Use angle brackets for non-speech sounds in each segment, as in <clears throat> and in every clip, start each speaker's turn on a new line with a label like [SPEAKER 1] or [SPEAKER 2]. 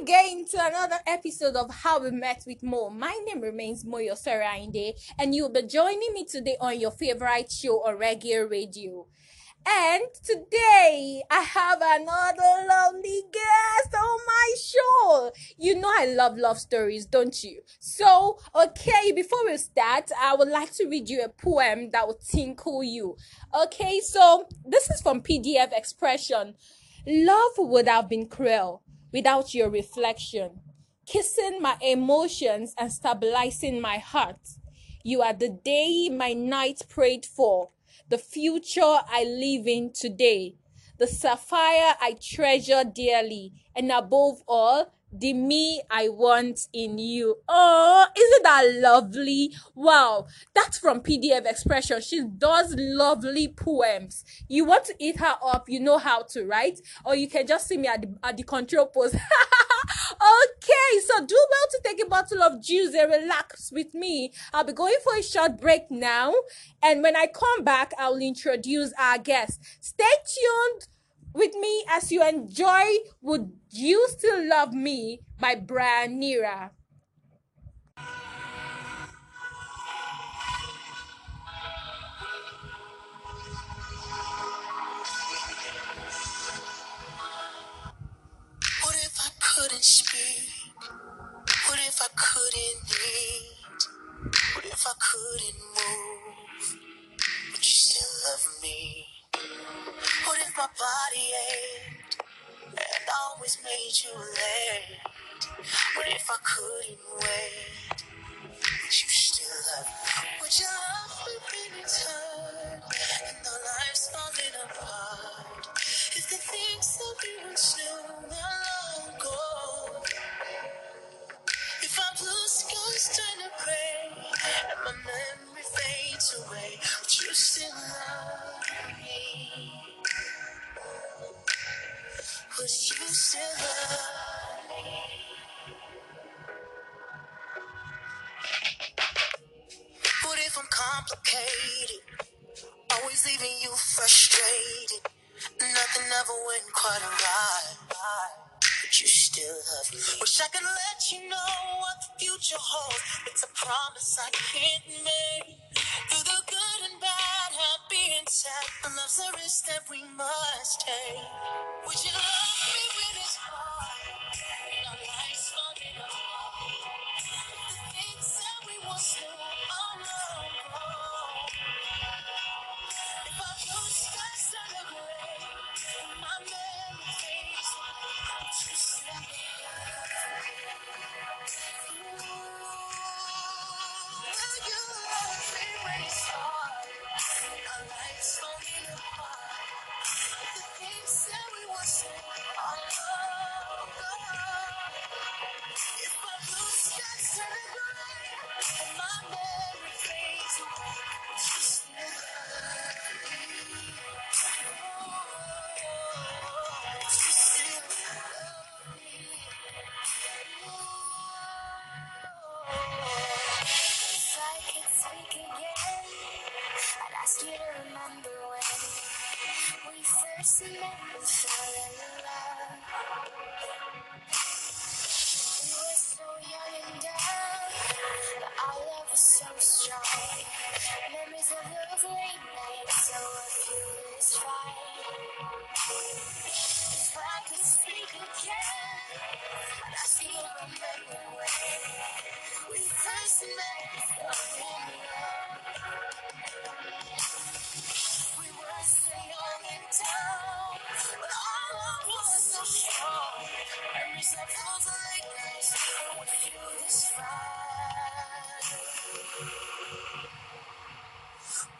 [SPEAKER 1] again to another episode of How We Met with Mo. My name remains Moyo Sarainde, and you'll be joining me today on your favorite show on Reggae Radio. And today I have another lovely guest on my show. You know I love love stories, don't you? So, okay, before we start, I would like to read you a poem that will tinkle you. Okay, so this is from PDF Expression. Love would have been cruel without your reflection, kissing my emotions and stabilizing my heart. You are the day my night prayed for, the future I live in today, the sapphire I treasure dearly, and above all, the me I want in you. Oh, isn't that lovely? Wow, that's from PDF Expression. She does lovely poems. You want to eat her up, you know how to, right? Or you can just see me at the, at the control post. <laughs> okay, so do well to take a bottle of juice and relax with me. I'll be going for a short break now. And when I come back, I'll introduce our guest. Stay tuned with me as you enjoy Would You Still Love Me by Brian
[SPEAKER 2] Nhira.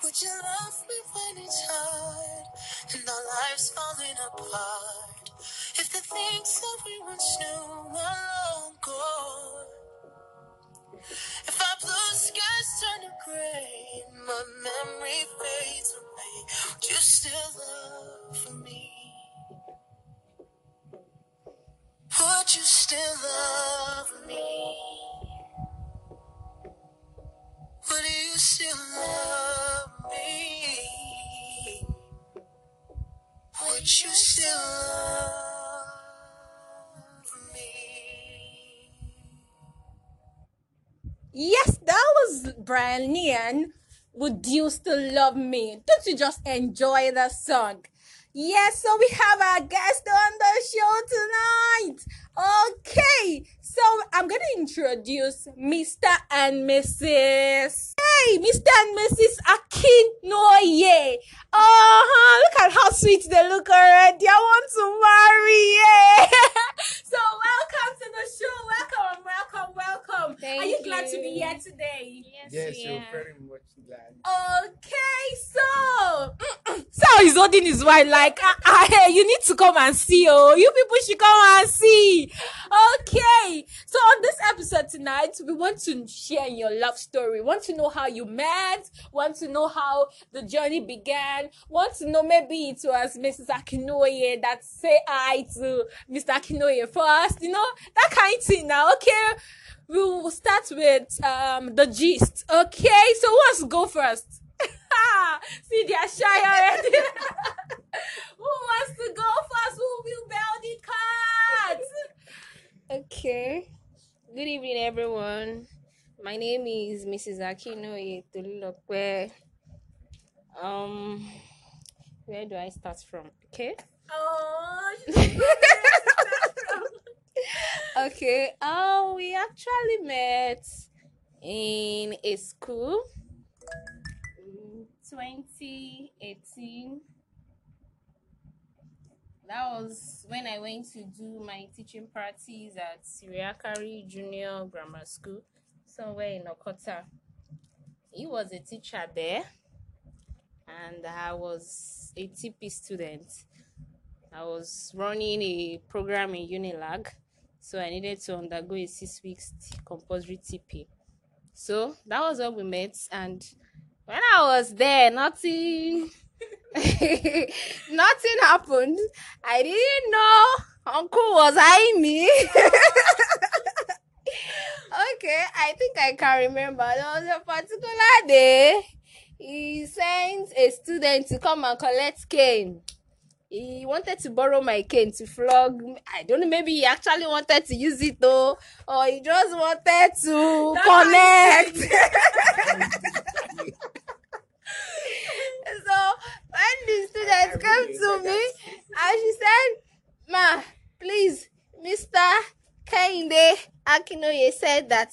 [SPEAKER 2] Would you love me when it's hard and our lives falling apart? If the things that we once knew are long gone, if our blue skies turn to gray and my memory fades away, would you still love me? Would you still love me? But you still love me. Would you still love me?
[SPEAKER 1] Yes, that was Brian Nhira. Would you still love me? Don't you just enjoy the song? Yes, so we have our guest on the show tonight. Okay, so I'm gonna introduce Mr. and Mrs. Hey, Mr. and Mrs. Akinoye. Uh-huh, look at how sweet they look already. I want to marry. Yeah. <laughs> so welcome to the show. Welcome, welcome, welcome.
[SPEAKER 3] Thank
[SPEAKER 1] Are you, glad to be here today?
[SPEAKER 3] Yes,
[SPEAKER 2] Yes,
[SPEAKER 3] we
[SPEAKER 2] you're
[SPEAKER 3] are.
[SPEAKER 2] very much glad.
[SPEAKER 1] Okay, so so he's holding his wife like, ah, ah, hey, you need to come and see. Oh, you people should come and see. Okay, so on this episode tonight, we want to share your love story. Want to know how you met. Want to know how the journey began. Want to know maybe it was Mrs. Akinoye that say hi to Mr. Akinoye first. You know that kind of thing. Now, okay we will start with um the gist. Okay, so to go first? See, they are shy already. <laughs> who wants to go first? Who will bell the cards?
[SPEAKER 3] Okay. Good evening, everyone. My name is Mrs. Akino Tolulope. Um, where do I start from? <laughs> Okay.
[SPEAKER 1] Oh,
[SPEAKER 3] Okay. Oh, we actually met in a school. In 2018. That was when I went to do my teaching practice at Siriakari Junior Grammar School, somewhere in Okota. He was a teacher there, and I was a TP student. I was running a program in Unilag, so I needed to undergo a six weeks compulsory TP. So that was when we met, and when I was there, nothing, <laughs> nothing happened. I didn't know Uncle was eyeing me. <laughs> okay, I think I can remember. There was a particular day he sent a student to come and collect cane. He wanted to borrow my cane to flog. me. I don't know. Maybe he actually wanted to use it though, or he just wanted to connect. <laughs> so when the student came to me and she said, "Ma, please, Mister Kehinde Akinoye said that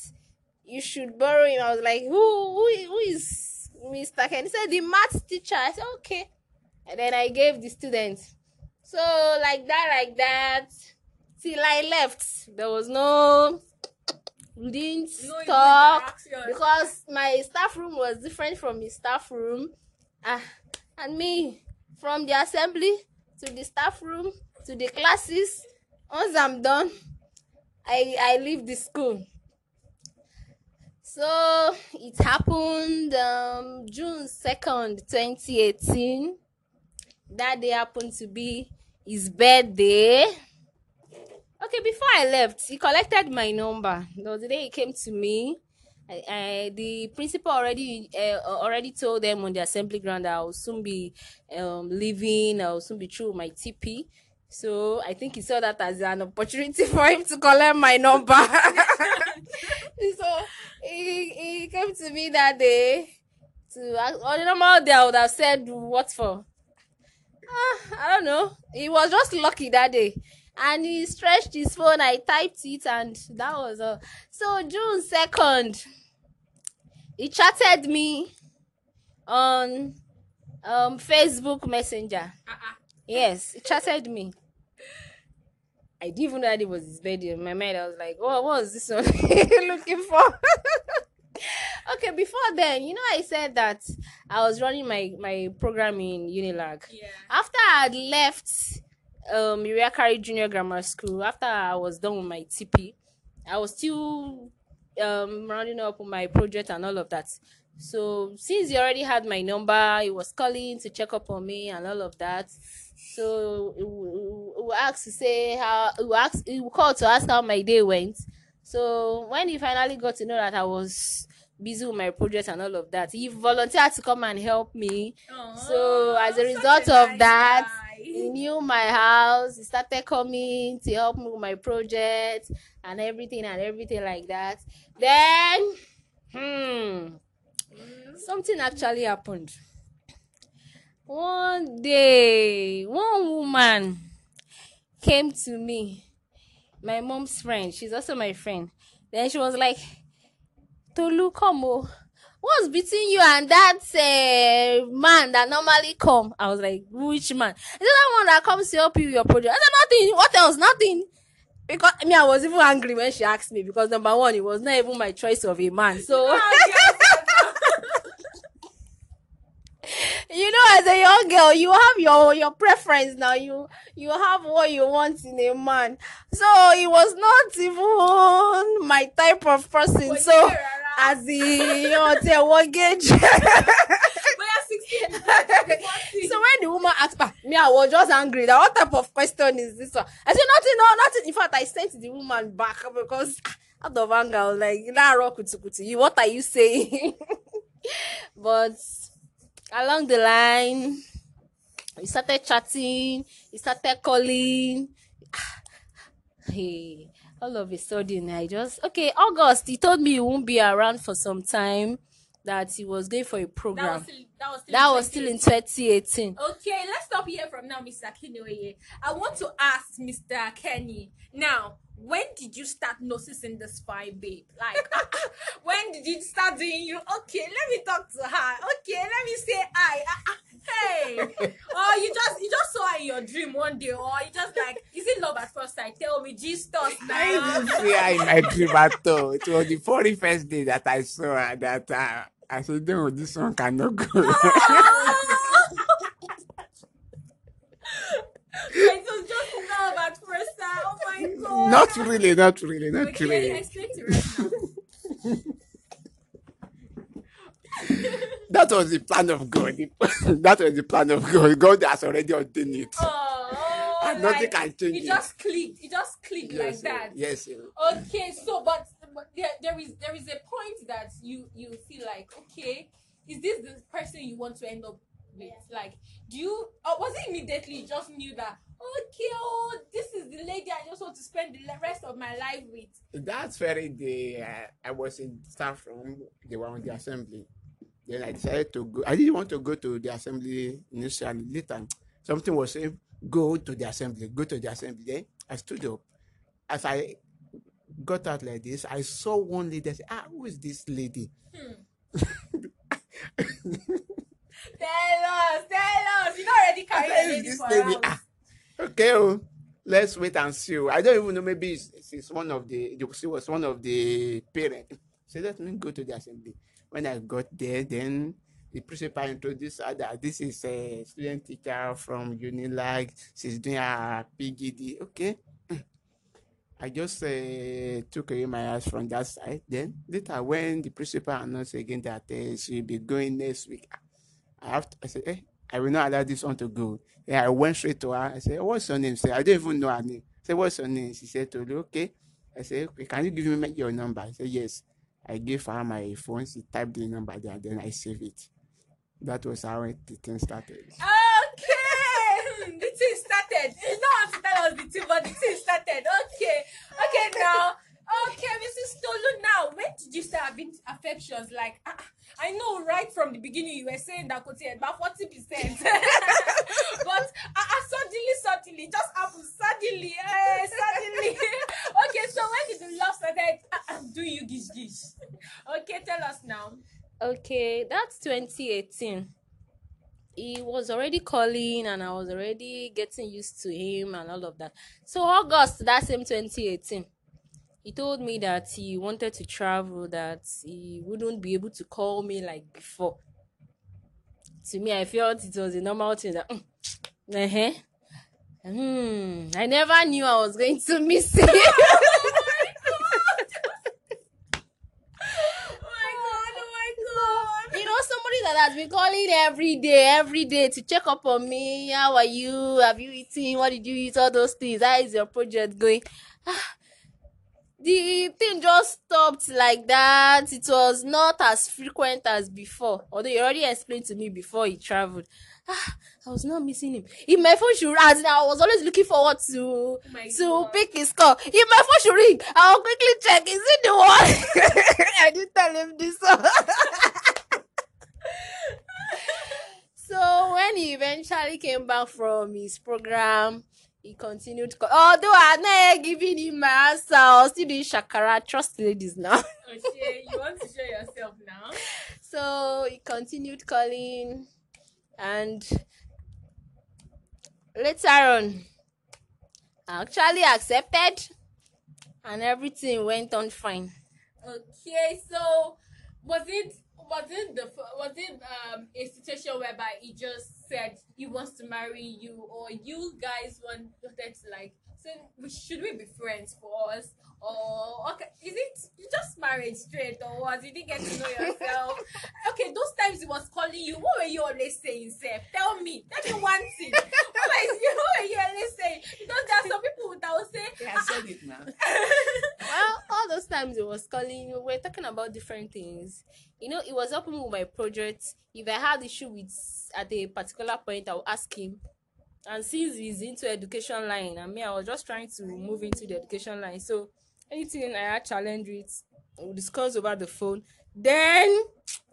[SPEAKER 3] you should borrow him." I was like, "Who? Who, who is Mister Kehinde?" He said, "The math teacher." I said, "Okay." And then I gave the students. So like that, like that, till I left. There was no, we didn't
[SPEAKER 1] No
[SPEAKER 3] talk because my staff room was different from his staff room. Ah, and me from the assembly to the staff room to the classes. Once I'm done, I I leave the school. So it happened um, June second, twenty eighteen. That day happened to be his birthday. Okay, before I left, he collected my number. The day he came to me. I, the principal already uh, already told them on the assembly ground that I will soon be um, leaving. I will soon be through my TP. So I think he saw that as an opportunity <laughs> for him to collect my number. <laughs> so he, he came to me that day to ask. On the normal day, I would have said what for. Ah, I don't know. He was just lucky that day. And he stretched his phone, I typed it, and that was all. So June 2nd, he chatted me on um Facebook Messenger.
[SPEAKER 1] Uh-uh.
[SPEAKER 3] Yes, he chatted me. I didn't even know that it was his birthday. In my mind, I was like, oh, what was this one <laughs> looking for? <laughs> okay, before then, you know, I said that I was running my, my program in Unilag
[SPEAKER 1] Yeah.
[SPEAKER 3] after I had left um Iriakari Junior Grammar School, after I was done with my TP, I was still um rounding up on my project and all of that. So since he already had my number, he was calling to check up on me and all of that. So he will, ask to say how he will ask he will call to ask how my day went. So when he finally got to know that I was busy with my project and all of that, he volunteered to come and help me. So as a result
[SPEAKER 1] a
[SPEAKER 3] of
[SPEAKER 1] nice
[SPEAKER 3] that,
[SPEAKER 1] guy.
[SPEAKER 3] He knew my house. He started coming to help me with my project and everything and everything like that. Then Hmm. Something actually happened. One day, one woman came to me, my mom's friend. She's also my friend. Then she was like, Tolu, come oh. What's between you and that uh, man that normally come? I was like, which man? Is it that one that comes to help you with your project? I said, nothing. What else? Nothing. Because I mean, I was even angry when she asked me because number one, it was not even my choice of a man. So you know, as a young girl, you have your your preference now. You you have what you want in a man. So it was not even my type of person. So
[SPEAKER 1] yeah,
[SPEAKER 3] as the you know, the mortgage.
[SPEAKER 1] Bóyá 16 40. <laughs>
[SPEAKER 3] So when the woman asked ah, me, I was just angry. That what type of question is this one? I said nothing, no, nothing. In fact, I sent the woman back because ah, out of anger, I was like, nah, rock kutu kutu. You, what are you saying? <laughs> but along the line, we started chatting, we started calling. <sighs> Hey, all of a sudden, I just okay. August, he told me he won't be around for some time. That he was going for a
[SPEAKER 1] That
[SPEAKER 3] program.
[SPEAKER 1] was still, that was still,
[SPEAKER 3] That was still in 2018.
[SPEAKER 1] Okay, let's stop here from now, Mr. Kinoye. I want to ask Mr. Kenny. Now, when did you start noticing this fine babe? Like, <laughs> when did you start doing you? Okay, let me talk to her. Okay, let me say I. Ah, ah, hey, <laughs> or you just you just saw her in your dream one day, or you just like, is it love at first sight? Tell me, Jesus <laughs>
[SPEAKER 4] I didn't see her in my dream at all. It was the very first day that I saw her that uh, I said, no, this one cannot go.
[SPEAKER 1] it was just love at first sight. Oh my god.
[SPEAKER 4] not really, not really, not
[SPEAKER 1] Okay,
[SPEAKER 4] really.
[SPEAKER 1] explain to us now. <laughs>
[SPEAKER 4] That was the plan of God. <laughs> that was the plan of God. God has already ordained it.
[SPEAKER 1] Oh,
[SPEAKER 4] And nothing
[SPEAKER 1] like,
[SPEAKER 4] can change
[SPEAKER 1] it
[SPEAKER 4] it.
[SPEAKER 1] just clicked. It just clicked like that.
[SPEAKER 4] yes.
[SPEAKER 1] Okay, so but, but there, there is there is a point that you you feel like okay, is this the person you want to end up with? Like, do you or was it immediately you just knew that okay, oh, this is the lady I just want to spend the rest of my life with?
[SPEAKER 4] That very day, uh, I was in staff room. They were on the assembly. Then I decided to go. I didn't want to go to the assembly initially. Later, something was saying, "Go to the assembly. Go to the assembly." Then I stood up. As I got out like this, I saw one lady. I said, "Ah, who is this lady?" <laughs>
[SPEAKER 1] Tell us, tell us. You not already
[SPEAKER 4] I
[SPEAKER 1] carrying
[SPEAKER 4] said,
[SPEAKER 1] a
[SPEAKER 4] "Who is
[SPEAKER 1] lady
[SPEAKER 4] this
[SPEAKER 1] for
[SPEAKER 4] lady?" Ah, okay. Oh, let's wait and see. oh. I don't even know. Maybe it's, it's one of the. She was one of the parents. <laughs> So let me go to the assembly. When I got there, then the principal introduced her that this is a student teacher from Unilag. She's doing her PGD. Okay. I just uh, took away my eyes from that side. Then later, when the principal announced again that uh, she'll be going next week, I have to, I said, eh, I will not allow this one to go. Yeah, I went straight to her. I said, what's your name? She I don't even know her name. I said, what's your name? She said, Tolu, okay. I said, okay, can you give me your number? I said, yes. I gave her my phone. She typed the number there, then I saved it. That was how the thing started.
[SPEAKER 1] Okay, the thing started. You don't have to tell us the thing, but the thing started. Okay, okay now. Okay, Mrs. Tolu. Now, when did you start having affections? Like, ah, I know right from the beginning you were saying that had about forty percent, <laughs> but ah, suddenly, suddenly, just happened suddenly, eh, suddenly. <laughs> okay, so when did the love started doing you gish gish? Okay, tell us now.
[SPEAKER 3] Okay, that's 2018. He was already calling and I was already getting used to him and all of that. So August that same 2018, he told me that he wanted to travel, that he wouldn't be able to call me like before. To me, I felt it was a normal thing that, <tsk> uh-huh. Hmm, I never knew I was going to miss him. <laughs>
[SPEAKER 1] Oh my god! Oh my god!
[SPEAKER 3] you know somebody that has been calling every day every day to check up on me how are you have you eaten what did you eat all those things how is your project going Ah, the thing just stopped like that it was not as frequent as before although he already explained to me before he traveled ah, I was not missing him. If my phone should ring, I was always looking forward to
[SPEAKER 5] my
[SPEAKER 3] to
[SPEAKER 5] God.
[SPEAKER 3] pick his call. If my phone should ring, I'll quickly check. Is it the one? <laughs> I didn't tell him this. <laughs> so when he eventually came back from his program, he continued. To call. Although I'm not giving him my answer, I was still doing shakara. Trust ladies now. <laughs>
[SPEAKER 5] Okay, you want to show yourself now?
[SPEAKER 3] So he continued calling, and later on, I actually accepted, and everything went on fine.
[SPEAKER 5] Okay, so was it was it the was it um a situation whereby he just said he wants to marry you, or you guys wanted to like say we should we be friends for us? Or okay, is it you just married straight or what? You didn't get to know yourself. <laughs> okay, those times he was calling you, what were you always saying, Seth? Tell me. Tell me one thing. <laughs> what, were you, what were you always saying? Because there are some people that will say,
[SPEAKER 1] Yeah, I said it now. <laughs>
[SPEAKER 3] well, all those times it was calling, you. we were talking about different things. You know, it was helping me with my project. If I had issue with at a particular point, I would ask him. And since he's into education line, and me, I was just trying to move into the education line. So anything I had challenge with, we'll discuss over the phone. Then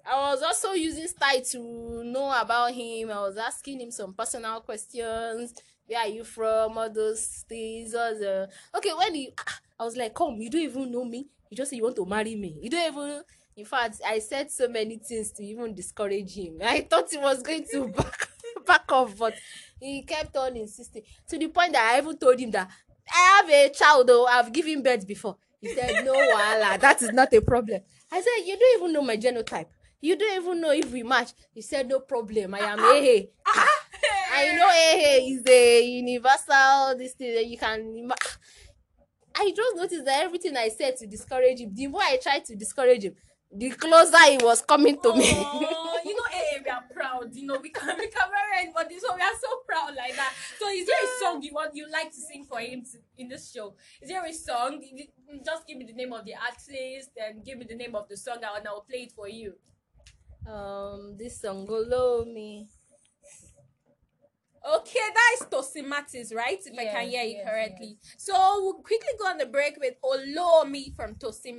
[SPEAKER 3] I was also using style to know about him. I was asking him some personal questions. Where are you from? All those things. All the okay. When he, ah, I was like, "Come, you don't even know me. You just say you want to marry me. You don't even." In fact, I said so many things to even discourage him. <laughs> I thought he was going to back back off, but he kept on insisting to the point that I even told him that I have a child though. I've given birth before. He said, No, wala, that is not a problem. I said, You don't even know my genotype. You don't even know if we match. He said, No problem. I am AA. <laughs> I know AA is a universal this thing that you can I just noticed that everything I said to discourage him, the more I tried to discourage him, the closer he was coming to me.
[SPEAKER 5] Are proud. You know, we can we can wear anybody, so we are so proud like that. So, is there a song you want you like to sing for him to, in this show? Is there a song? Just give me the name of the artist and give me the name of the song, and I'll play it for you.
[SPEAKER 3] um, this song, Golo Me.
[SPEAKER 5] Okay, that is Tosin Martins, right? If I can hear you
[SPEAKER 3] yes,
[SPEAKER 5] correctly. So we'll quickly go on the break with Olo Me from Tosin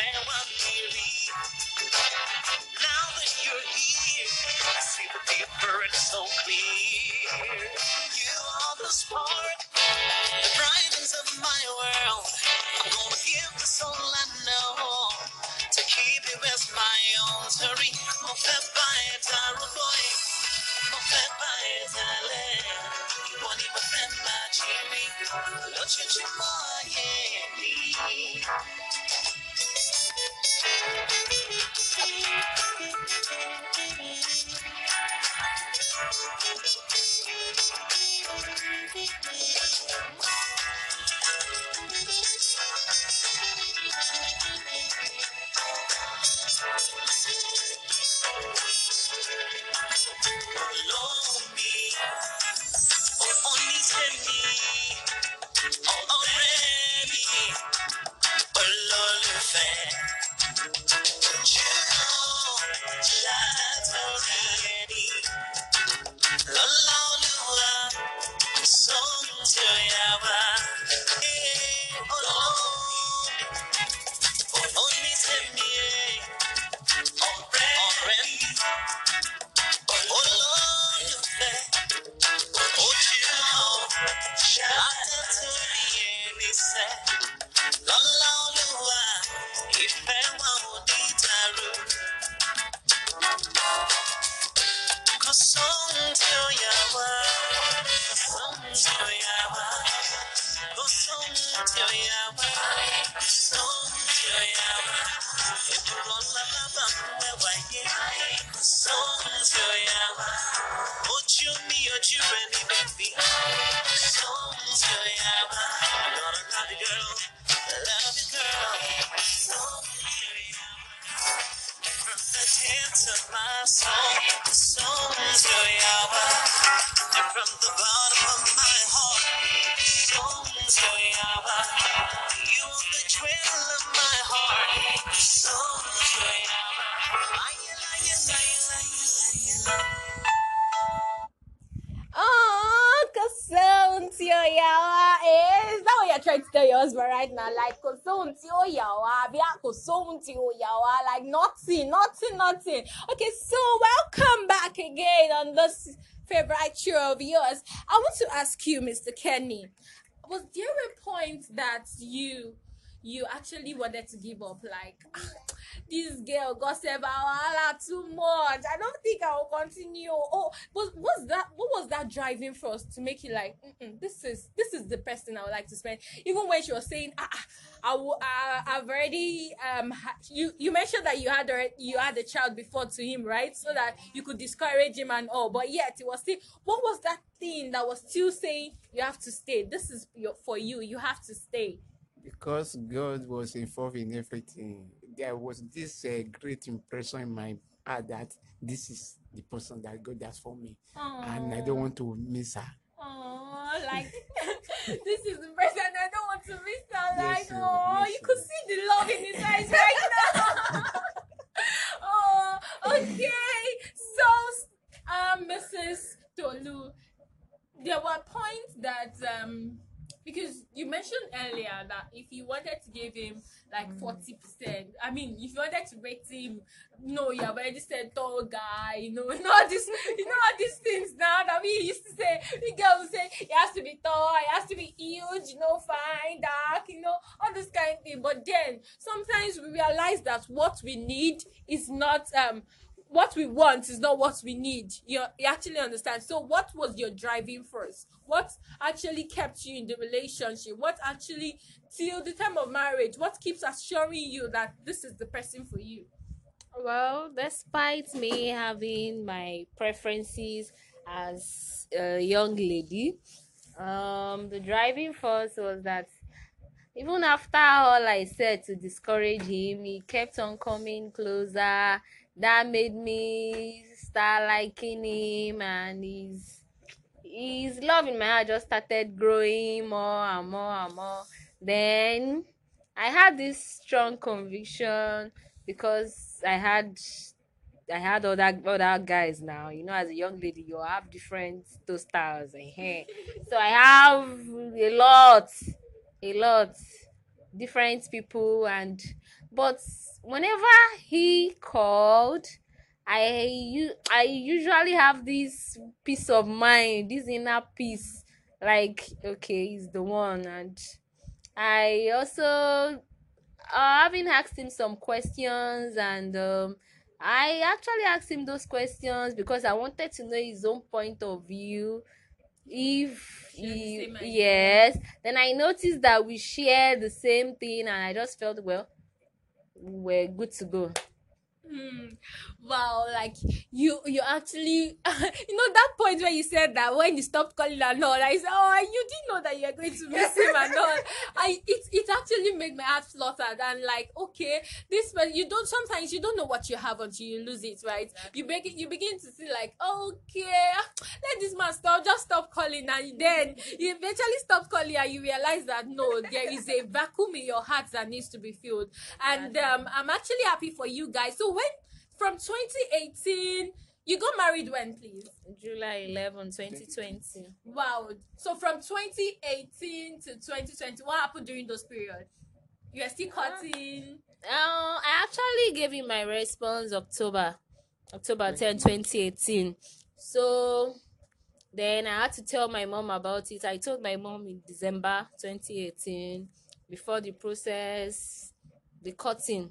[SPEAKER 5] the
[SPEAKER 1] Kasonti Oyawa, like nothing, nothing, nothing. Okay, so welcome back again on this favorite show of yours. I want to ask you, Mr. Kenny, was there a point that you you actually wanted to give up? Like <sighs> this girl gossip wahala too much. I don't think I will continue. Oh, but what's that? What was that driving force to make you like? This is this is the person I would like to spend. Even when she was saying, ah, ah, I will, uh, I've already um, you you mentioned that you had already, you had a child before to him, right? So that you could discourage him and all. But yet it was still. What was that thing that was still saying you have to stay? This is your, for you. You have to stay.
[SPEAKER 4] Because God was involved in everything. There was this uh, great impression in my heart that this is the person that God has for me, and I don't want to miss her.
[SPEAKER 1] Oh, like <laughs> this is the person I don't want to miss her.
[SPEAKER 4] Yes,
[SPEAKER 1] Like,
[SPEAKER 4] sir.
[SPEAKER 1] oh,
[SPEAKER 4] Yes,
[SPEAKER 1] you could see the love in his eyes right now. <laughs> oh, okay. So, um, Mrs. Tolu, there were points that um because you mentioned earlier that if you wanted to give him like forty percent, I mean, if you wanted to rate him, no, you have already said tall guy, you know, <laughs> you know all this, you know all these things now that we used to say. The girl would say he has to be tall, he has to be huge, you know, fine, dark, you know, all this kind of thing. But then sometimes we realize that what we need is not um what we want is not what we need. You, you actually understand. So, what was your driving force? What actually kept you in the relationship? What actually, till the time of marriage, what keeps assuring you that this is the person for you?
[SPEAKER 3] Well, despite me having my preferences as a young lady, um, the driving force was that even after all I said to discourage him, he kept on coming closer. That made me start liking him, and his his love in my heart just started growing more and more and more. Then I had this strong conviction because I had I had other other guys now. You know, as a young lady, you have different styles and hair. So I have a lot, a lot, different people, and but whenever he called, I I usually have this peace of mind, this inner peace, like okay, he's the one, and I also uh, having asked him some questions. And um, I actually asked him those questions because I wanted to know his own point of view. If he, yes, then I noticed that we share the same thing, and I just felt well, we're good to go.
[SPEAKER 1] Hmm. Wow, like you you actually <laughs> you know that point where you said that when you stopped calling and all, I said, Oh, you didn't know that you were going to miss him and all. I it it actually made my heart fluttered and like, okay, this but you don't sometimes you don't know what you have until you lose it, right? You begin you begin to see like, okay, <sighs> let this man stop, just stop calling and then you eventually stop calling and you realize that no, there is a vacuum in your heart that needs to be filled. And um I'm actually happy for you guys. So when from 2018 you got married when please
[SPEAKER 3] July 11, 2020.
[SPEAKER 1] wow so from 2018 to 2020 what happened during those periods you are still cutting
[SPEAKER 3] Uh, I actually gave him my response October, October 10, 2018. So then I had to tell my mom about it. I told my mom in December 2018 before the process, the cutting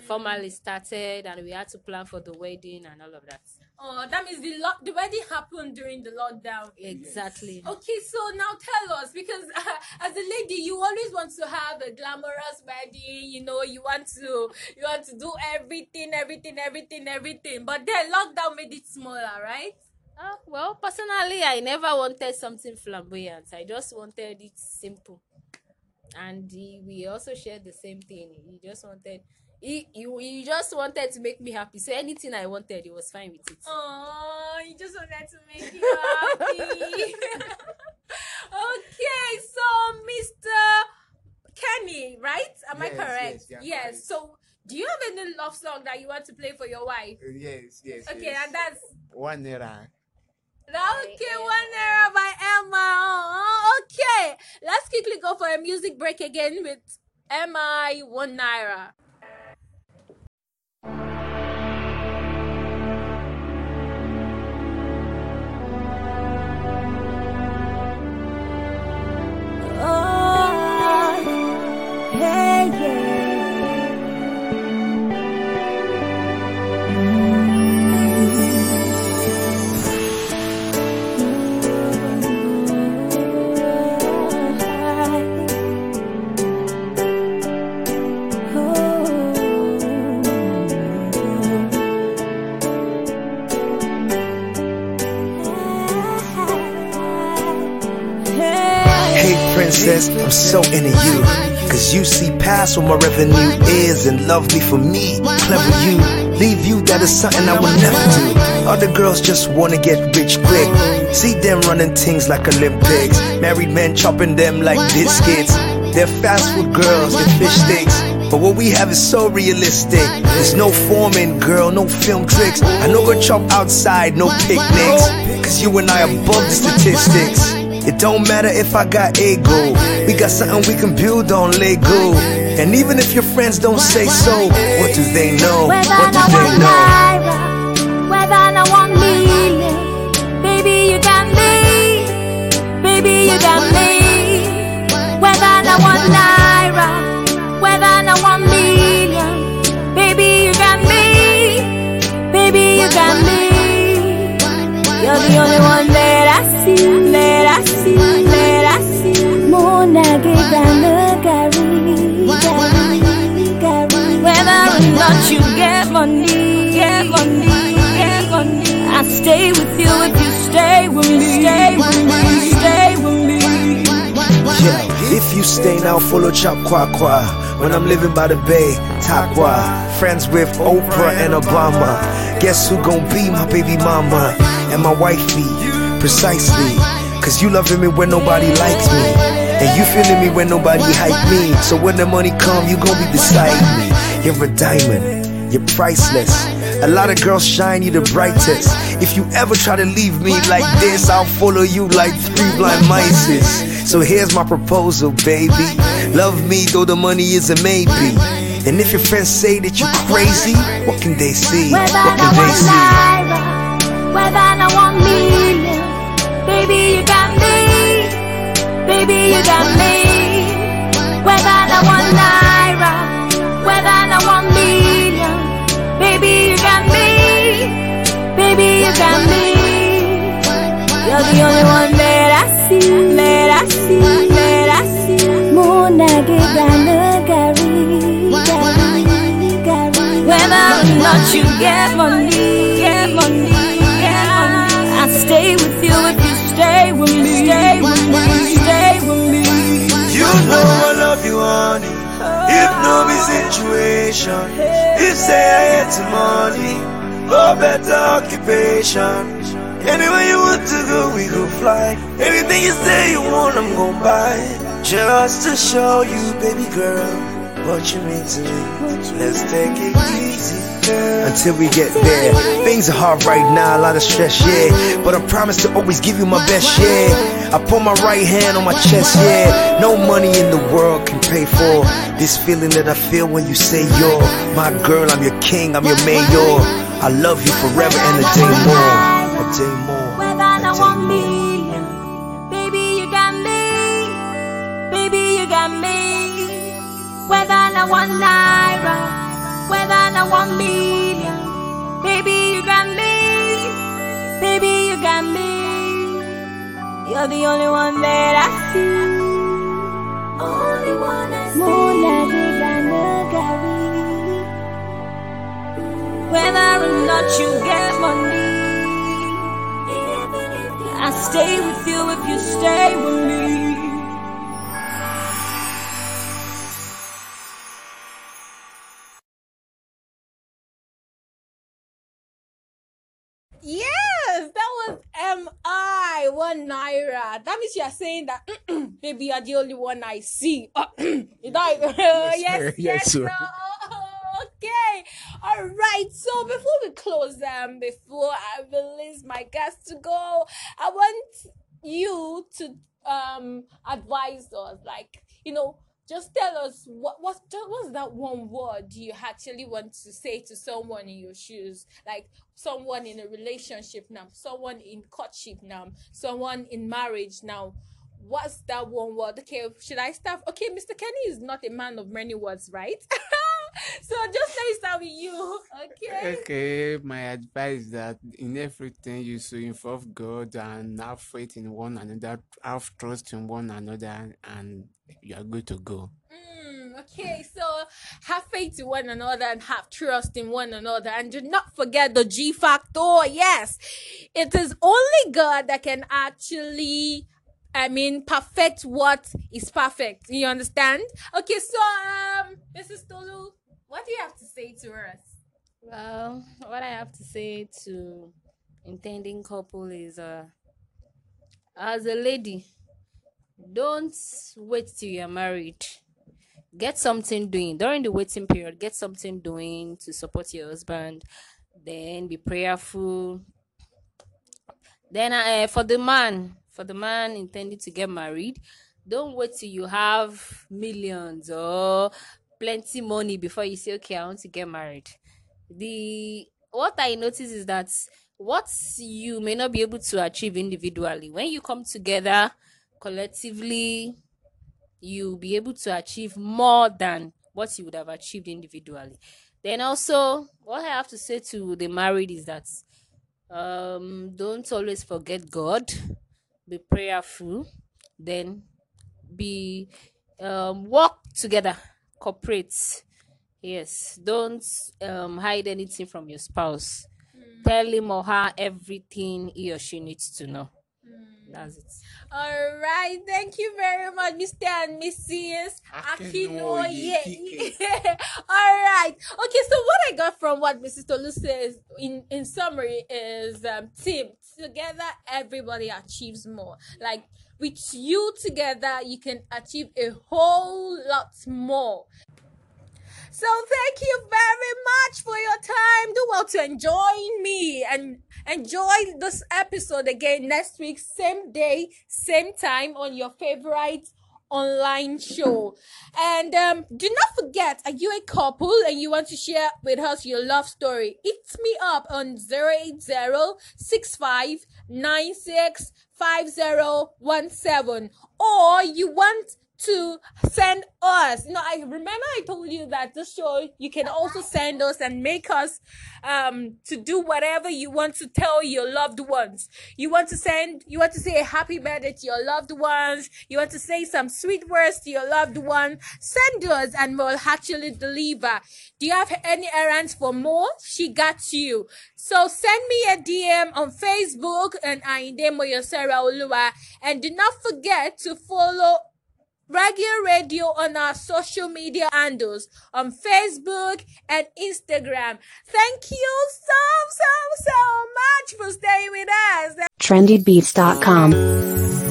[SPEAKER 3] formally started, and we had to plan for the wedding and all of that.
[SPEAKER 1] oh that means the lo- the wedding happened during the lockdown
[SPEAKER 3] Exactly.
[SPEAKER 1] Okay, so now tell us because uh, <laughs> as a lady, you always want to have a glamorous wedding. You know, you want to you want to do everything, everything, everything, everything. But then lockdown made it smaller, right?
[SPEAKER 3] Uh, well, personally, I never wanted something flamboyant. I just wanted it simple. And he, we also shared the same thing. He just wanted, he, he, he just wanted to make me happy. So anything I wanted, he was fine with it.
[SPEAKER 1] Oh, he just wanted to make you happy. <laughs> okay, so Mr. Kenny, right? Am I correct?
[SPEAKER 4] yes, you are correct.
[SPEAKER 1] So, do you have any love song that you want to play for your wife?
[SPEAKER 4] Uh, yes, yes.
[SPEAKER 1] Okay,
[SPEAKER 4] yes.
[SPEAKER 1] and that's
[SPEAKER 4] one era.
[SPEAKER 1] Okay, one era by Emma. Oh, okay, let's quickly go for a music break again with Emma One Naira.
[SPEAKER 6] Princess, I'm so into you. Cause you see past what my revenue is and love me for me. Clever you, leave you, that is something I will never do. Other girls just wanna get rich quick. See them running things like Olympics. Married men chopping them like biscuits. They're fast food girls, they're fish sticks. But what we have is so realistic. There's no forming, girl, no film tricks. I know go chop outside, no picnics. Cause you and I above the statistics. It don't matter if I got ego. We got something we can build on Lego. And even if your friends don't say so, what do they know? What do they know?
[SPEAKER 2] You. I stay with you if you stay with me, stay with me, stay with me.
[SPEAKER 6] Yeah, if you stay now, follow Chop Kwa Kwa. When I'm living by the bay, Takwa. Friends with Oprah and Obama. Guess who gon' be my baby mama? And my wifey, precisely. Cause you loving me when nobody likes me. And you feeling me when nobody hype me. So when the money come, you gon' be beside me. You're a diamond, you're priceless. A lot of girls shine you the brightest. If you ever try to leave me like this, I'll follow you like three blind mice. So here's my proposal, baby. Love me though the money is a maybe. And if your friends say that you're crazy, what can they see? What can they see?
[SPEAKER 7] whether I want baby you got me, baby you got me. The only one that I see, that I see, that I see. Monage gana gari, gari, gari. Whether or not you get money, get money, get money. I stay with you if you stay with me, stay with me, stay with me.
[SPEAKER 6] You know I love you, honey. If no be situation, if say I some money, or better occupation. Anywhere you want to go, we go fly. Anything you say you want, I'm gon' buy. Just to show you, baby girl, what you mean to me. Let's take it easy. Until we get there. Things are hard right now, a lot of stress, yeah. But I promise to always give you my best, yeah. I put my right hand on my chest, yeah. No money in the world can pay for this feeling that I feel when you say you're my girl. I'm your king, I'm your mayor. I love you forever and a day more. A day more.
[SPEAKER 7] Whether
[SPEAKER 6] a
[SPEAKER 7] I
[SPEAKER 6] day
[SPEAKER 7] want
[SPEAKER 6] more.
[SPEAKER 7] million, baby you got me, baby you got me. Whether I want naira, whether I want million, baby you got me, baby you got me. You're the only one that I see. Only one I see. Whether or not you get money. I stay with you if you stay with me.
[SPEAKER 1] Yes, that was MI one naira. That means you are saying that <clears throat> maybe you're the only one I see. <clears throat> <laughs> you know, yes,
[SPEAKER 4] sir.
[SPEAKER 1] yes,
[SPEAKER 4] Yes, sir.
[SPEAKER 1] Okay, all right. So before we close, um, before I release my guests to go, I want you to um advise us, like you know, just tell us what what what's that one word you actually want to say to someone in your shoes, like someone in a relationship now, someone in courtship now, someone in marriage now. What's that one word? Okay, should I start? Okay, Mr. Kenny is not a man of many words, right? <laughs> so just let me start with you. Okay.
[SPEAKER 4] Okay, my advice is that in everything you should involve God and have faith in one another, have trust in one another, and you are good to go.
[SPEAKER 1] Mm, okay, so have faith in one another and have trust in one another, and do not forget the G factor. Yes, it is only God that can actually, I mean, perfect what is perfect. You understand? Okay, so um, Mrs. Tolu, what do you have to say to us?
[SPEAKER 3] Well, what I have to say to intending couple is uh as a lady, don't wait till you're married. Get something doing during the waiting period. Get something doing to support your husband. Then be prayerful. Then uh, for the man, for the man intending to get married, don't wait till you have millions or plenty money before you say, okay, I want to get married. The what I notice is that what you may not be able to achieve individually, when you come together collectively, you'll be able to achieve more than what you would have achieved individually. Then also, what I have to say to the married is that um don't always forget God, be prayerful, then be um work together, cooperate. Yes, don't um hide anything from your spouse. Tell him or her everything he or she needs to know. That's it.
[SPEAKER 1] All right, thank you very much, Mr. and Mrs. Akinoye. <laughs>
[SPEAKER 4] Akinoye.
[SPEAKER 1] All right, okay. So what I got from what Mrs. Tolu says in in summary is um, team together, everybody achieves more. Like with you together, you can achieve a whole lot more. So thank you very much for your time. Do well to enjoy me and enjoy this episode again next week, same day, same time on your favorite online show. And um, do not forget, are you a couple and you want to share with us your love story? Hit me up on 08065965017 or you want to send us. You know, I remember I told you that this show you can also send us and make us um to do whatever you want to tell your loved ones. You want to send you want to say a happy birthday to your loved ones, you want to say some sweet words to your loved one, send us and we'll actually deliver. Do you have any errands for more? She got you. So send me a DM on Facebook and Ainde Moyosera Olua and do not forget to follow Reggae Radio on our social media handles on Facebook and Instagram. Thank you so, so, so much for staying with us.
[SPEAKER 2] trendybeats.com.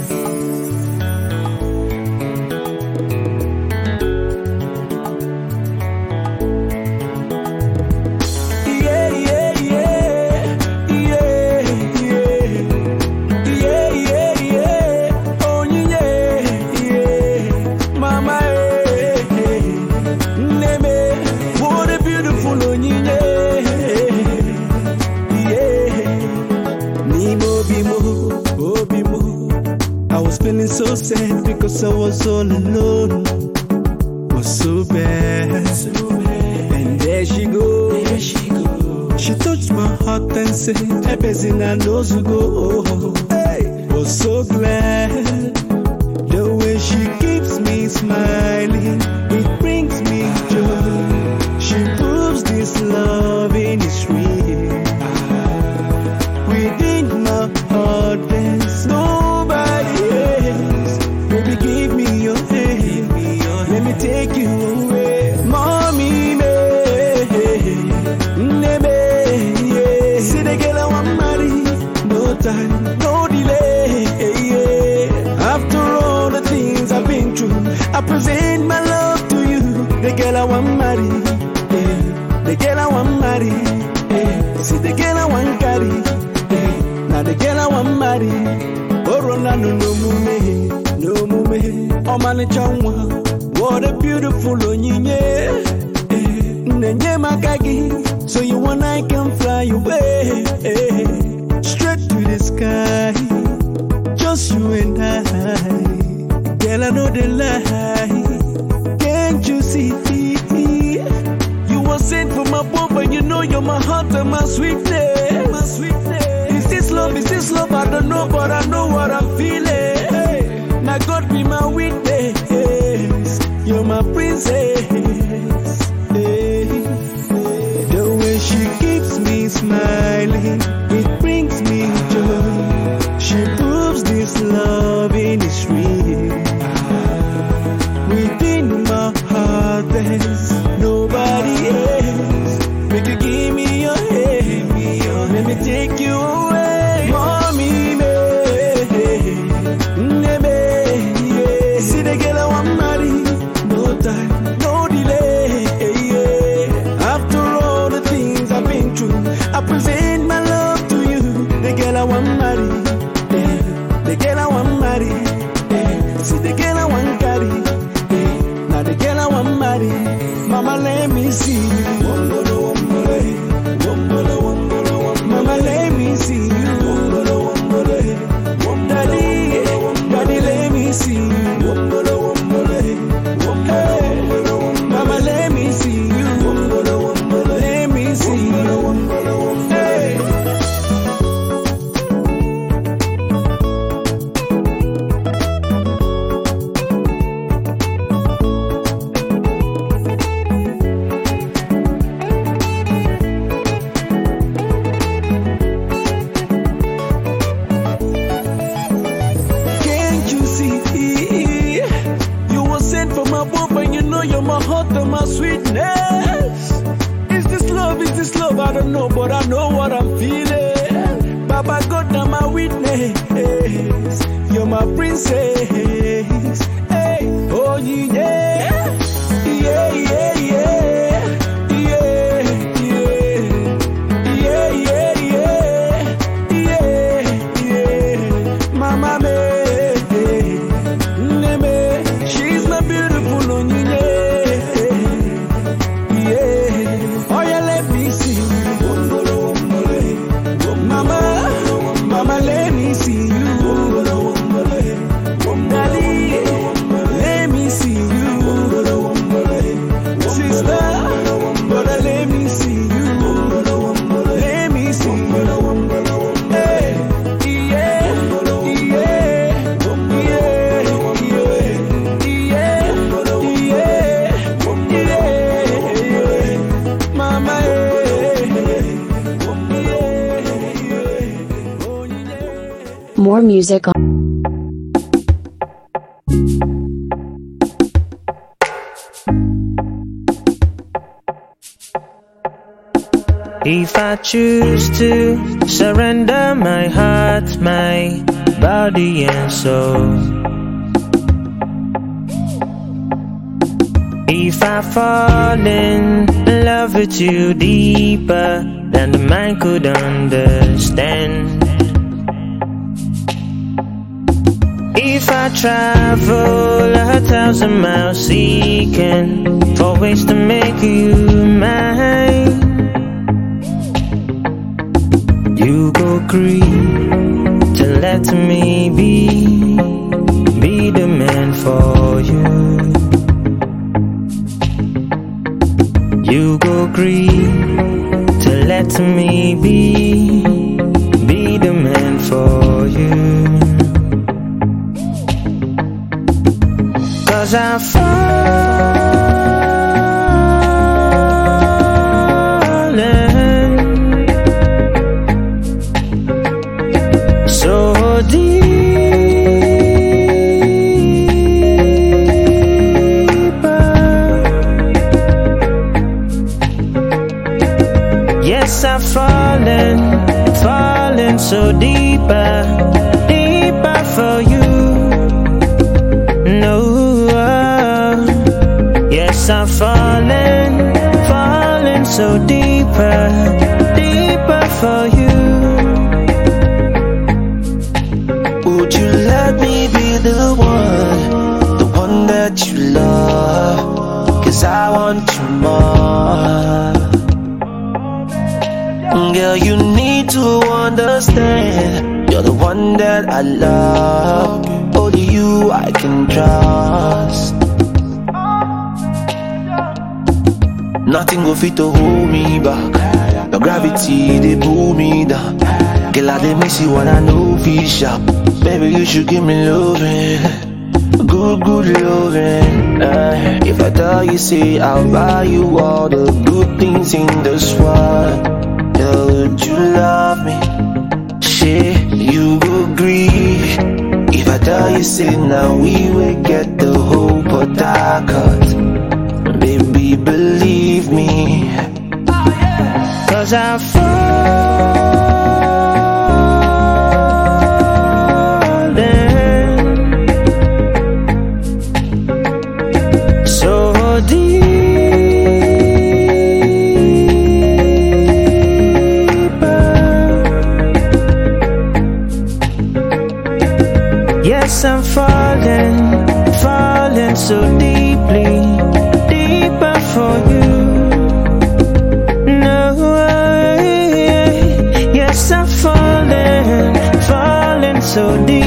[SPEAKER 8] because I was all alone was so bad. And there she go. There she. She touched my heart and said, Everything I know to go. Hey, was so glad. Fly away eh, straight to the sky. Just you and I, girl, I know the lie. Can't you see? You were sent for my above, and you know you're my heart and my sweetness. My. Is this love? Is this love? I don't know, but I know what I'm feeling. Now God be my witness. You're my princess.
[SPEAKER 9] More music on.
[SPEAKER 5] If I choose to surrender my heart, my body and soul. If I fall in love with you deeper than the mind could understand. If I travel a thousand miles seeking for ways to make you mine. You go agree to let me be, be the man for you. You go agree to let me be Cause I fallen so deeper.
[SPEAKER 10] Girl, you need to understand. You're the one that I love. Oh, Only you I can trust. Nothing go fit to hold me back. Your gravity, they pull me down. Girl, I dey miss you when I know fish up. Baby, you should give me loving. Good, loving. Uh, if I tell you, say I'll buy you all the good things in this world. Girl, would you love me? Shit, you go agree. If I tell you, say now we will get the whole pot cut. Baby, believe me.
[SPEAKER 5] Cause I fallen so deeply,